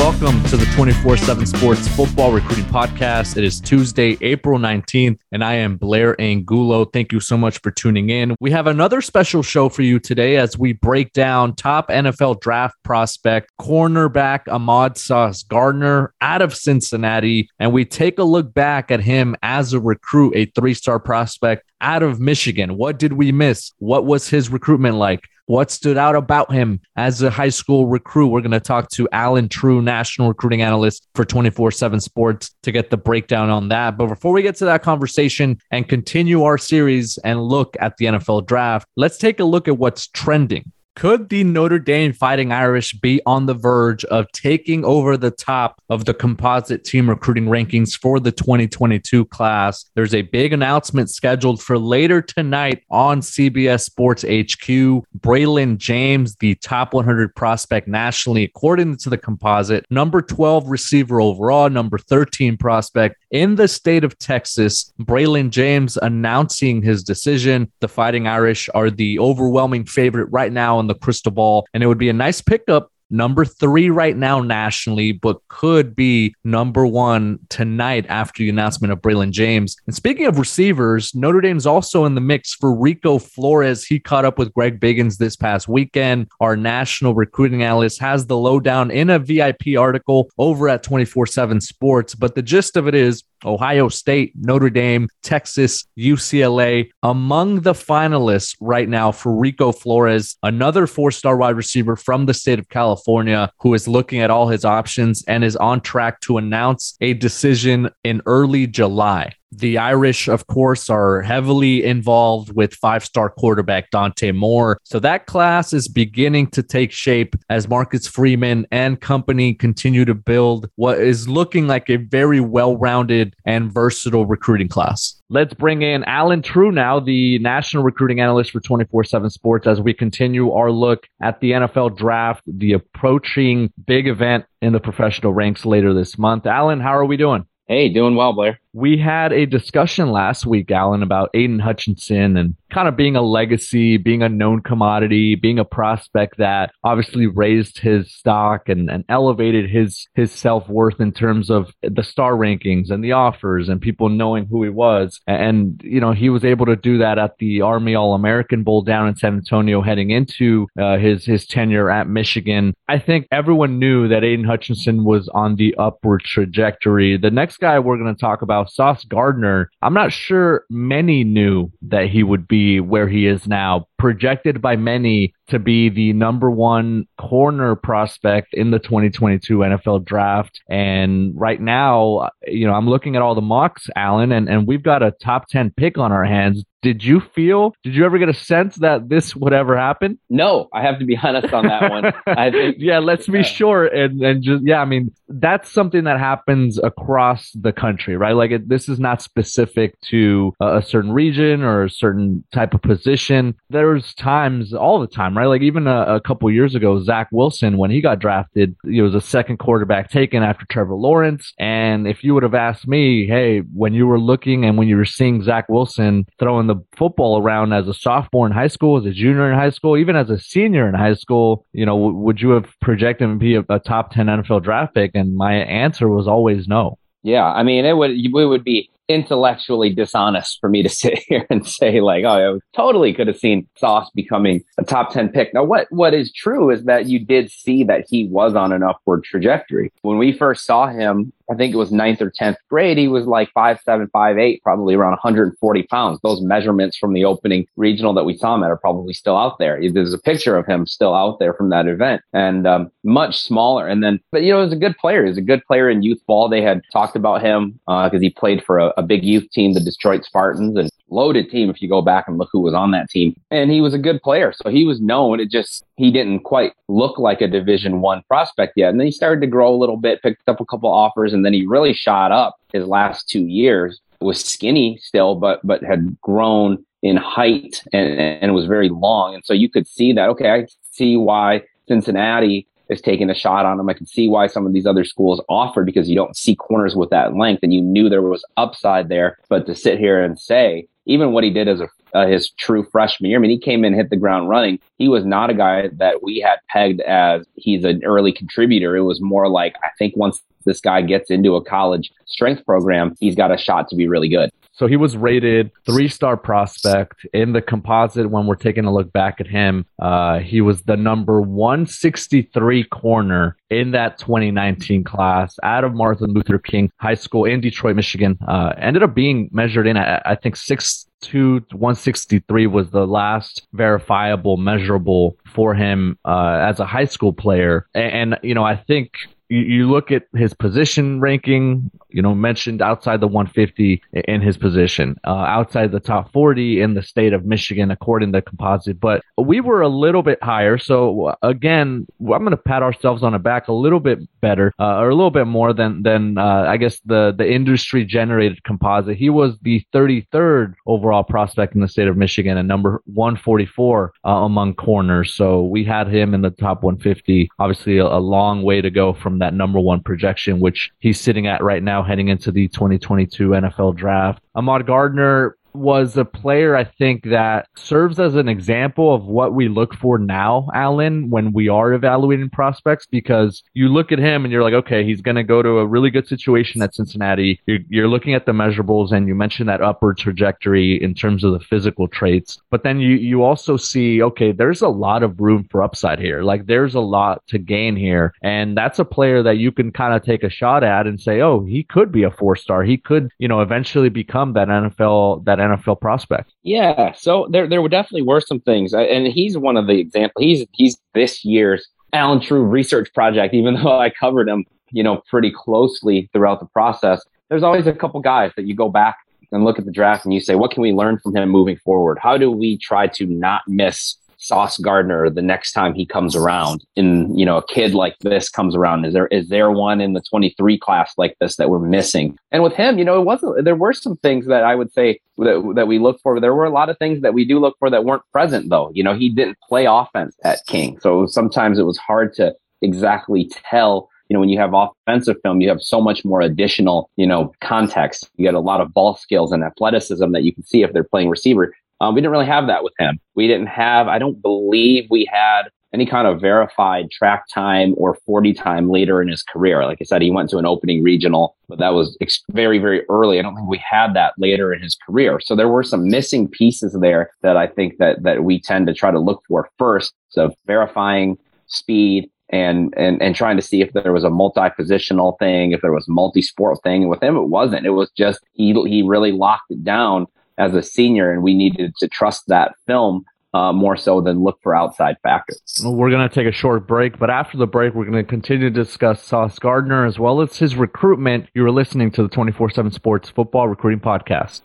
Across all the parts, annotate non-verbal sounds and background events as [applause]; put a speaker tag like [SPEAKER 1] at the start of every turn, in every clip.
[SPEAKER 1] Welcome to the 24 7 Sports Football Recruiting Podcast. It is Tuesday, April 19th, and I am Blair Angulo. Thank you so much for tuning in. We have another special show for you today as we break down top NFL draft prospect, cornerback Ahmad Sauce Gardner out of Cincinnati, and we take a look back at him as a recruit, a three star prospect out of Michigan. What did we miss? What was his recruitment like? What stood out about him as a high school recruit? We're going to talk to Alan True, national recruiting analyst for 24 7 Sports, to get the breakdown on that. But before we get to that conversation and continue our series and look at the NFL draft, let's take a look at what's trending could the Notre Dame Fighting Irish be on the verge of taking over the top of the composite team recruiting rankings for the 2022 class? There's a big announcement scheduled for later tonight on CBS Sports HQ. Braylon James, the top 100 prospect nationally, according to the composite, number 12 receiver overall, number 13 prospect in the state of Texas. Braylon James announcing his decision. The Fighting Irish are the overwhelming favorite right now in the crystal ball. And it would be a nice pickup number three right now nationally, but could be number one tonight after the announcement of Braylon James. And speaking of receivers, Notre Dame's also in the mix for Rico Flores. He caught up with Greg Biggins this past weekend. Our national recruiting analyst has the lowdown in a VIP article over at 24 7 Sports. But the gist of it is Ohio State, Notre Dame, Texas, UCLA among the finalists right now for Rico Flores, another four star wide receiver from the state of California who is looking at all his options and is on track to announce a decision in early July. The Irish, of course, are heavily involved with five star quarterback Dante Moore. So that class is beginning to take shape as Marcus Freeman and company continue to build what is looking like a very well rounded and versatile recruiting class. Let's bring in Alan True now, the national recruiting analyst for 24 7 Sports, as we continue our look at the NFL draft, the approaching big event in the professional ranks later this month. Alan, how are we doing?
[SPEAKER 2] Hey, doing well, Blair.
[SPEAKER 1] We had a discussion last week, Alan, about Aidan Hutchinson and kind of being a legacy, being a known commodity, being a prospect that obviously raised his stock and, and elevated his his self worth in terms of the star rankings and the offers and people knowing who he was. And you know, he was able to do that at the Army All American Bowl down in San Antonio, heading into uh, his his tenure at Michigan. I think everyone knew that Aidan Hutchinson was on the upward trajectory. The next guy we're going to talk about Sauce Gardner, I'm not sure many knew that he would be where he is now, projected by many to be the number one corner prospect in the 2022 NFL draft. And right now, you know, I'm looking at all the mocks, Alan, and, and we've got a top 10 pick on our hands. Did you feel, did you ever get a sense that this would ever happen?
[SPEAKER 2] No, I have to be honest on that one. [laughs] I
[SPEAKER 1] think, yeah, let's be uh, sure. And, and just, yeah, I mean, that's something that happens across the country, right? Like it, this is not specific to a, a certain region or a certain type of position. There's times all the time, right? Like even a, a couple years ago, Zach Wilson, when he got drafted, he was a second quarterback taken after Trevor Lawrence. And if you would have asked me, hey, when you were looking and when you were seeing Zach Wilson throwing the football around as a sophomore in high school, as a junior in high school, even as a senior in high school, you know, w- would you have projected him to be a, a top 10 NFL draft pick? And my answer was always no.
[SPEAKER 2] Yeah, I mean, it would it would be intellectually dishonest for me to [laughs] sit here and say like, oh, I totally could have seen Sauce becoming a top 10 pick. Now, what, what is true is that you did see that he was on an upward trajectory. When we first saw him I think it was ninth or 10th grade, he was like five seven, five eight, probably around 140 pounds. Those measurements from the opening regional that we saw him at are probably still out there. There's a picture of him still out there from that event and um, much smaller. And then, but you know, he was a good player. He was a good player in youth ball. They had talked about him because uh, he played for a, a big youth team, the Detroit Spartans, and loaded team if you go back and look who was on that team. And he was a good player, so he was known. It just he didn't quite look like a Division One prospect yet. And then he started to grow a little bit, picked up a couple offers, and then he really shot up his last two years. Was skinny still, but but had grown in height and, and was very long. And so you could see that. Okay, I see why Cincinnati is taking a shot on him. I can see why some of these other schools offered because you don't see corners with that length and you knew there was upside there. But to sit here and say, even what he did as a uh, his true freshman year, I mean, he came in, hit the ground running. He was not a guy that we had pegged as he's an early contributor. It was more like, I think once this guy gets into a college strength program, he's got a shot to be really good.
[SPEAKER 1] So he was rated three star prospect in the composite. When we're taking a look back at him, uh, he was the number 163 corner in that 2019 class out of Martin Luther King High School in Detroit, Michigan. Uh, ended up being measured in, I, I think, six to 163 was the last verifiable measurable for him uh, as a high school player. And, and, you know, I think you, you look at his position ranking, you know, mentioned outside the 150 in his position, uh, outside the top 40 in the state of Michigan, according to composite. But we were a little bit higher. So again, I'm going to pat ourselves on the back a little bit better, uh, or a little bit more than than uh, I guess the the industry generated composite. He was the 33rd overall prospect in the state of Michigan and number 144 uh, among corners. So we had him in the top 150. Obviously, a, a long way to go from that number one projection, which he's sitting at right now heading into the 2022 NFL draft. Ahmad Gardner was a player I think that serves as an example of what we look for now, Alan, when we are evaluating prospects, because you look at him and you're like, okay, he's going to go to a really good situation at Cincinnati. You're, you're, looking at the measurables and you mentioned that upward trajectory in terms of the physical traits, but then you, you also see, okay, there's a lot of room for upside here. Like there's a lot to gain here. And that's a player that you can kind of take a shot at and say, oh, he could be a four star. He could, you know, eventually become that NFL, that NFL prospect.
[SPEAKER 2] Yeah, so there there were definitely were some things, and he's one of the examples. He's he's this year's Alan True research project. Even [laughs] though I covered him, you know, pretty closely throughout the process, there's always a couple guys that you go back and look at the draft and you say, what can we learn from him moving forward? How do we try to not miss Sauce Gardner the next time he comes around. And you know, a kid like this comes around. Is there is there one in the 23 class like this that we're missing? And with him, you know, it wasn't. There were some things that I would say that that we look for. There were a lot of things that we do look for that weren't present though. You know, he didn't play offense at King, so sometimes it was hard to exactly tell you know, when you have offensive film, you have so much more additional, you know, context. You get a lot of ball skills and athleticism that you can see if they're playing receiver. Um, we didn't really have that with him. We didn't have, I don't believe we had any kind of verified track time or 40 time later in his career. Like I said, he went to an opening regional, but that was ex- very, very early. I don't think we had that later in his career. So there were some missing pieces there that I think that, that we tend to try to look for first. So verifying speed, and and and trying to see if there was a multi-positional thing, if there was multi-sport thing. And with him, it wasn't. It was just he he really locked it down as a senior, and we needed to trust that film uh, more so than look for outside factors.
[SPEAKER 1] Well, we're going to take a short break, but after the break, we're going to continue to discuss Sauce Gardner as well as his recruitment. You are listening to the 24 7 Sports Football Recruiting Podcast.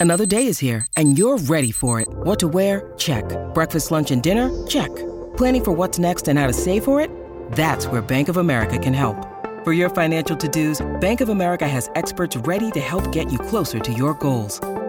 [SPEAKER 3] Another day is here, and you're ready for it. What to wear? Check. Breakfast, lunch, and dinner? Check. Planning for what's next and how to save for it? That's where Bank of America can help. For your financial to dos, Bank of America has experts ready to help get you closer to your goals.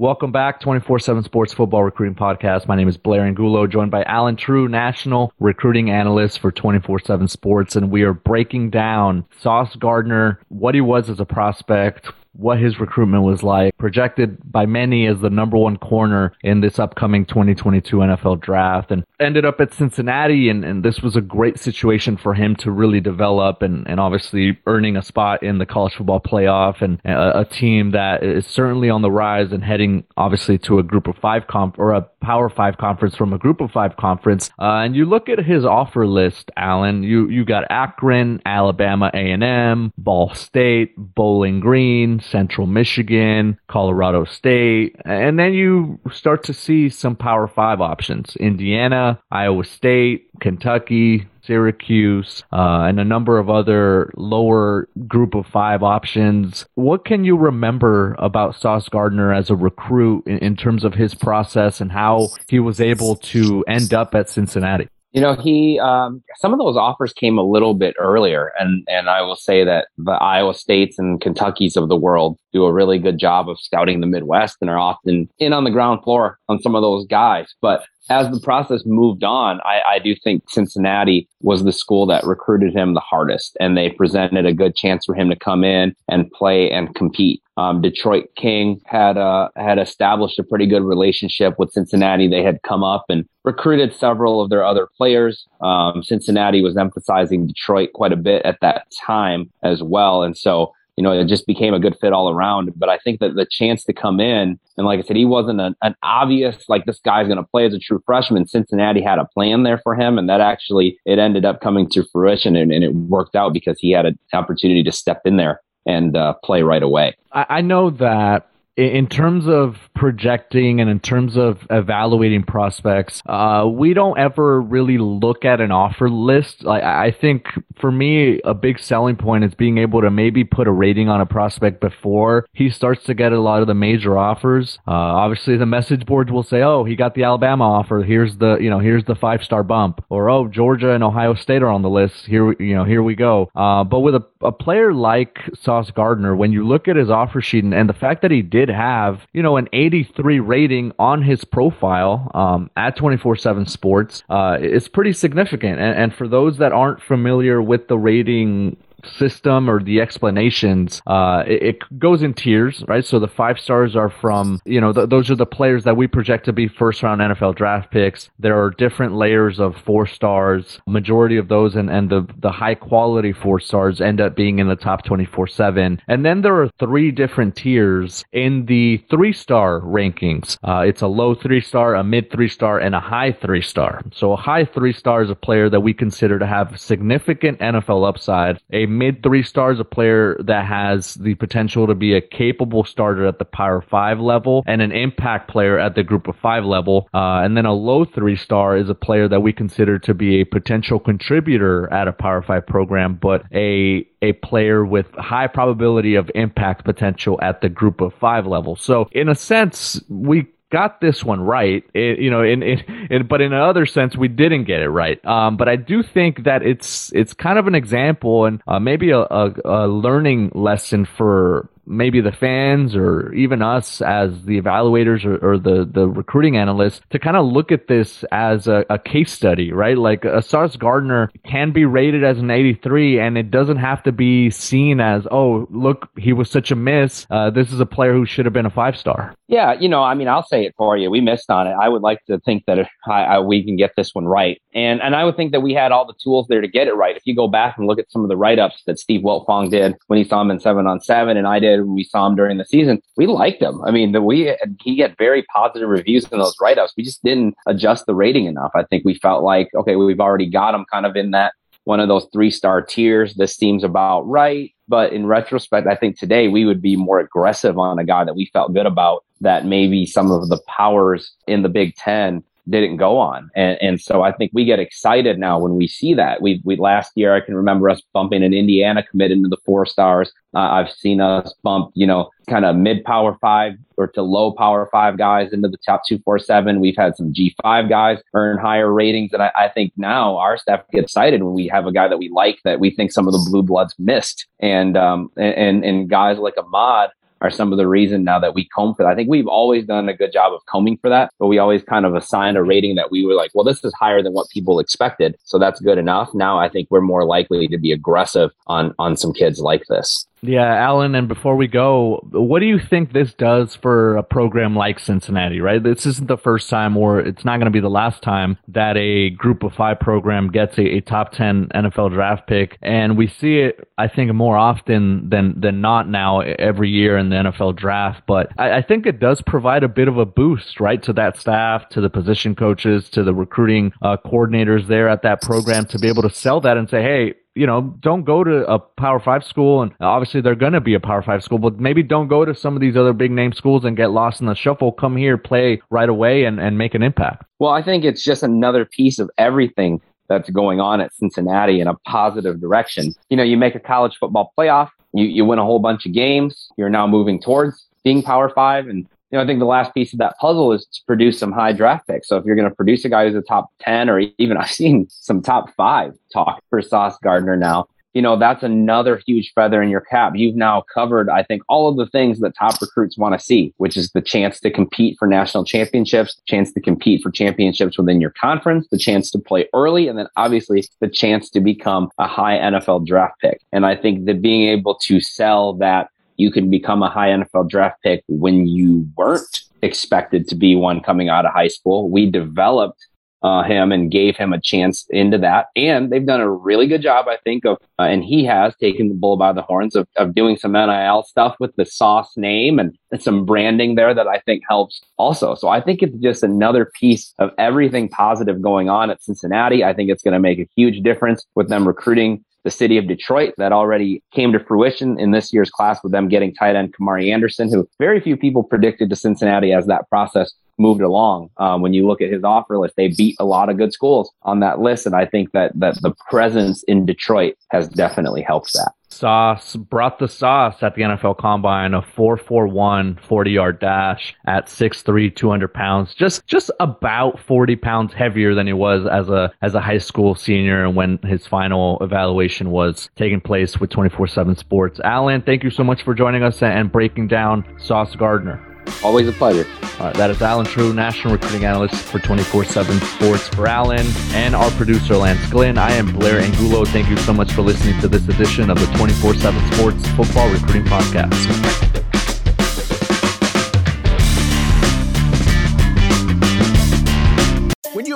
[SPEAKER 1] Welcome back, 24-7 Sports Football Recruiting Podcast. My name is Blair Angulo, joined by Alan True, National Recruiting Analyst for 24-7 Sports, and we are breaking down Sauce Gardner, what he was as a prospect, what his recruitment was like, projected by many as the number one corner in this upcoming 2022 NFL draft, and ended up at Cincinnati. And, and this was a great situation for him to really develop and, and obviously earning a spot in the college football playoff and a, a team that is certainly on the rise and heading obviously to a group of five comp or a power five conference from a group of five conference. Uh, and you look at his offer list, Alan, you, you got Akron, Alabama A&M, Ball State, Bowling Green, Central Michigan, Colorado State, and then you start to see some Power Five options: Indiana, Iowa State, Kentucky, Syracuse, uh, and a number of other lower group of five options. What can you remember about Sauce Gardner as a recruit in, in terms of his process and how he was able to end up at Cincinnati?
[SPEAKER 2] You know, he um, some of those offers came a little bit earlier, and and I will say that the Iowa States and Kentuckies of the world do a really good job of scouting the Midwest and are often in on the ground floor on some of those guys. But as the process moved on, I, I, do think Cincinnati was the school that recruited him the hardest, and they presented a good chance for him to come in and play and compete. Um, Detroit King had uh, had established a pretty good relationship with Cincinnati. They had come up and recruited several of their other players. Um, Cincinnati was emphasizing Detroit quite a bit at that time as well, and so you know, it just became a good fit all around. But I think that the chance to come in, and like I said, he wasn't an, an obvious, like this guy's going to play as a true freshman. Cincinnati had a plan there for him, and that actually, it ended up coming to fruition and, and it worked out because he had an opportunity to step in there and uh, play right away.
[SPEAKER 1] I, I know that in terms of projecting and in terms of evaluating prospects, uh, we don't ever really look at an offer list. I, I think for me, a big selling point is being able to maybe put a rating on a prospect before he starts to get a lot of the major offers. Uh, obviously, the message boards will say, "Oh, he got the Alabama offer. Here's the you know here's the five star bump," or "Oh, Georgia and Ohio State are on the list. Here you know here we go." Uh, but with a, a player like Sauce Gardner, when you look at his offer sheet and, and the fact that he did have, you know, an 83 rating on his profile um, at 24 7 Sports uh, is pretty significant. And, and for those that aren't familiar with the rating system or the explanations, uh, it, it, goes in tiers, right? So the five stars are from, you know, th- those are the players that we project to be first round NFL draft picks. There are different layers of four stars. Majority of those and, and the, the high quality four stars end up being in the top 24 7. And then there are three different tiers in the three star rankings. Uh, it's a low three star, a mid three star, and a high three star. So a high three star is a player that we consider to have significant NFL upside. A mid three stars, a player that has the potential to be a capable starter at the Power Five level and an impact player at the Group of Five level. Uh, and then a low three star is a player that we consider to be a potential contributor at a Power Five program, but a a player with high probability of impact potential at the Group of Five level. So in a sense, we got this one right. It, you know, in, in, in, but in another sense, we didn't get it right. Um, but I do think that it's it's kind of an example and uh, maybe a, a, a learning lesson for maybe the fans or even us as the evaluators or, or the, the recruiting analysts to kind of look at this as a, a case study, right? Like a Sauce Gardner can be rated as an 83 and it doesn't have to be seen as, oh, look, he was such a miss. Uh, this is a player who should have been a five star.
[SPEAKER 2] Yeah, you know, I mean, I'll say it for you. We missed on it. I would like to think that I, I, we can get this one right. And and I would think that we had all the tools there to get it right. If you go back and look at some of the write ups that Steve Wiltfong did when he saw him in seven on seven, and I did when we saw him during the season, we liked him. I mean, the, we he get very positive reviews in those write ups. We just didn't adjust the rating enough. I think we felt like, okay, we've already got him kind of in that one of those three star tiers. This seems about right. But in retrospect, I think today we would be more aggressive on a guy that we felt good about that maybe some of the powers in the Big Ten didn't go on. And, and so I think we get excited now when we see that. We, we last year, I can remember us bumping an Indiana commit into the four stars. Uh, I've seen us bump, you know, kind of mid power five or to low power five guys into the top two, four, seven. We've had some G5 guys earn higher ratings. And I, I think now our staff get excited when we have a guy that we like that we think some of the blue bloods missed. And, um, and, and guys like Ahmad are some of the reason now that we comb for that. I think we've always done a good job of combing for that, but we always kind of assigned a rating that we were like, well, this is higher than what people expected. So that's good enough. Now I think we're more likely to be aggressive on, on some kids like this.
[SPEAKER 1] Yeah, Alan, and before we go, what do you think this does for a program like Cincinnati, right? This isn't the first time or it's not going to be the last time that a group of five program gets a, a, top 10 NFL draft pick. And we see it, I think, more often than, than not now every year in the NFL draft. But I, I think it does provide a bit of a boost, right, to that staff, to the position coaches, to the recruiting uh, coordinators there at that program to be able to sell that and say, hey, you know, don't go to a Power Five school, and obviously they're going to be a Power Five school, but maybe don't go to some of these other big name schools and get lost in the shuffle. Come here, play right away, and, and make an impact.
[SPEAKER 2] Well, I think it's just another piece of everything that's going on at Cincinnati in a positive direction. You know, you make a college football playoff, you, you win a whole bunch of games, you're now moving towards being Power Five, and you know, I think the last piece of that puzzle is to produce some high draft picks. So if you're going to produce a guy who's a top 10 or even [laughs] I've seen some top five talk for Sauce Gardner now, you know, that's another huge feather in your cap. You've now covered, I think, all of the things that top recruits want to see, which is the chance to compete for national championships, chance to compete for championships within your conference, the chance to play early, and then obviously the chance to become a high NFL draft pick. And I think that being able to sell that you can become a high NFL draft pick when you weren't expected to be one coming out of high school. We developed uh, him and gave him a chance into that. And they've done a really good job, I think, of, uh, and he has taken the bull by the horns of, of doing some NIL stuff with the Sauce name and, and some branding there that I think helps also. So I think it's just another piece of everything positive going on at Cincinnati. I think it's going to make a huge difference with them recruiting the city of Detroit that already came to fruition in this year's class with them getting tight end Kamari Anderson, who very few people predicted to Cincinnati as that process moved along. Um, when you look at his offer list, they beat a lot of good schools on that list, and I think that that the presence in Detroit has definitely helped that.
[SPEAKER 1] Sauce brought the sauce at the NFL Combine, a 4.41 40 yard dash at 6'3", 200 pounds, just just about 40 pounds heavier than he was as a as a high school senior and when his final evaluation was taking place with 24/7 Sports. Alan, thank you so much for joining us and breaking down Sauce Gardner.
[SPEAKER 2] Always a pleasure.
[SPEAKER 1] All right, that is Alan True, National Recruiting Analyst for 24 7 Sports for Alan and our producer, Lance Glenn. I am Blair Angulo. Thank you so much for listening to this edition of the 24 7 Sports Football Recruiting Podcast.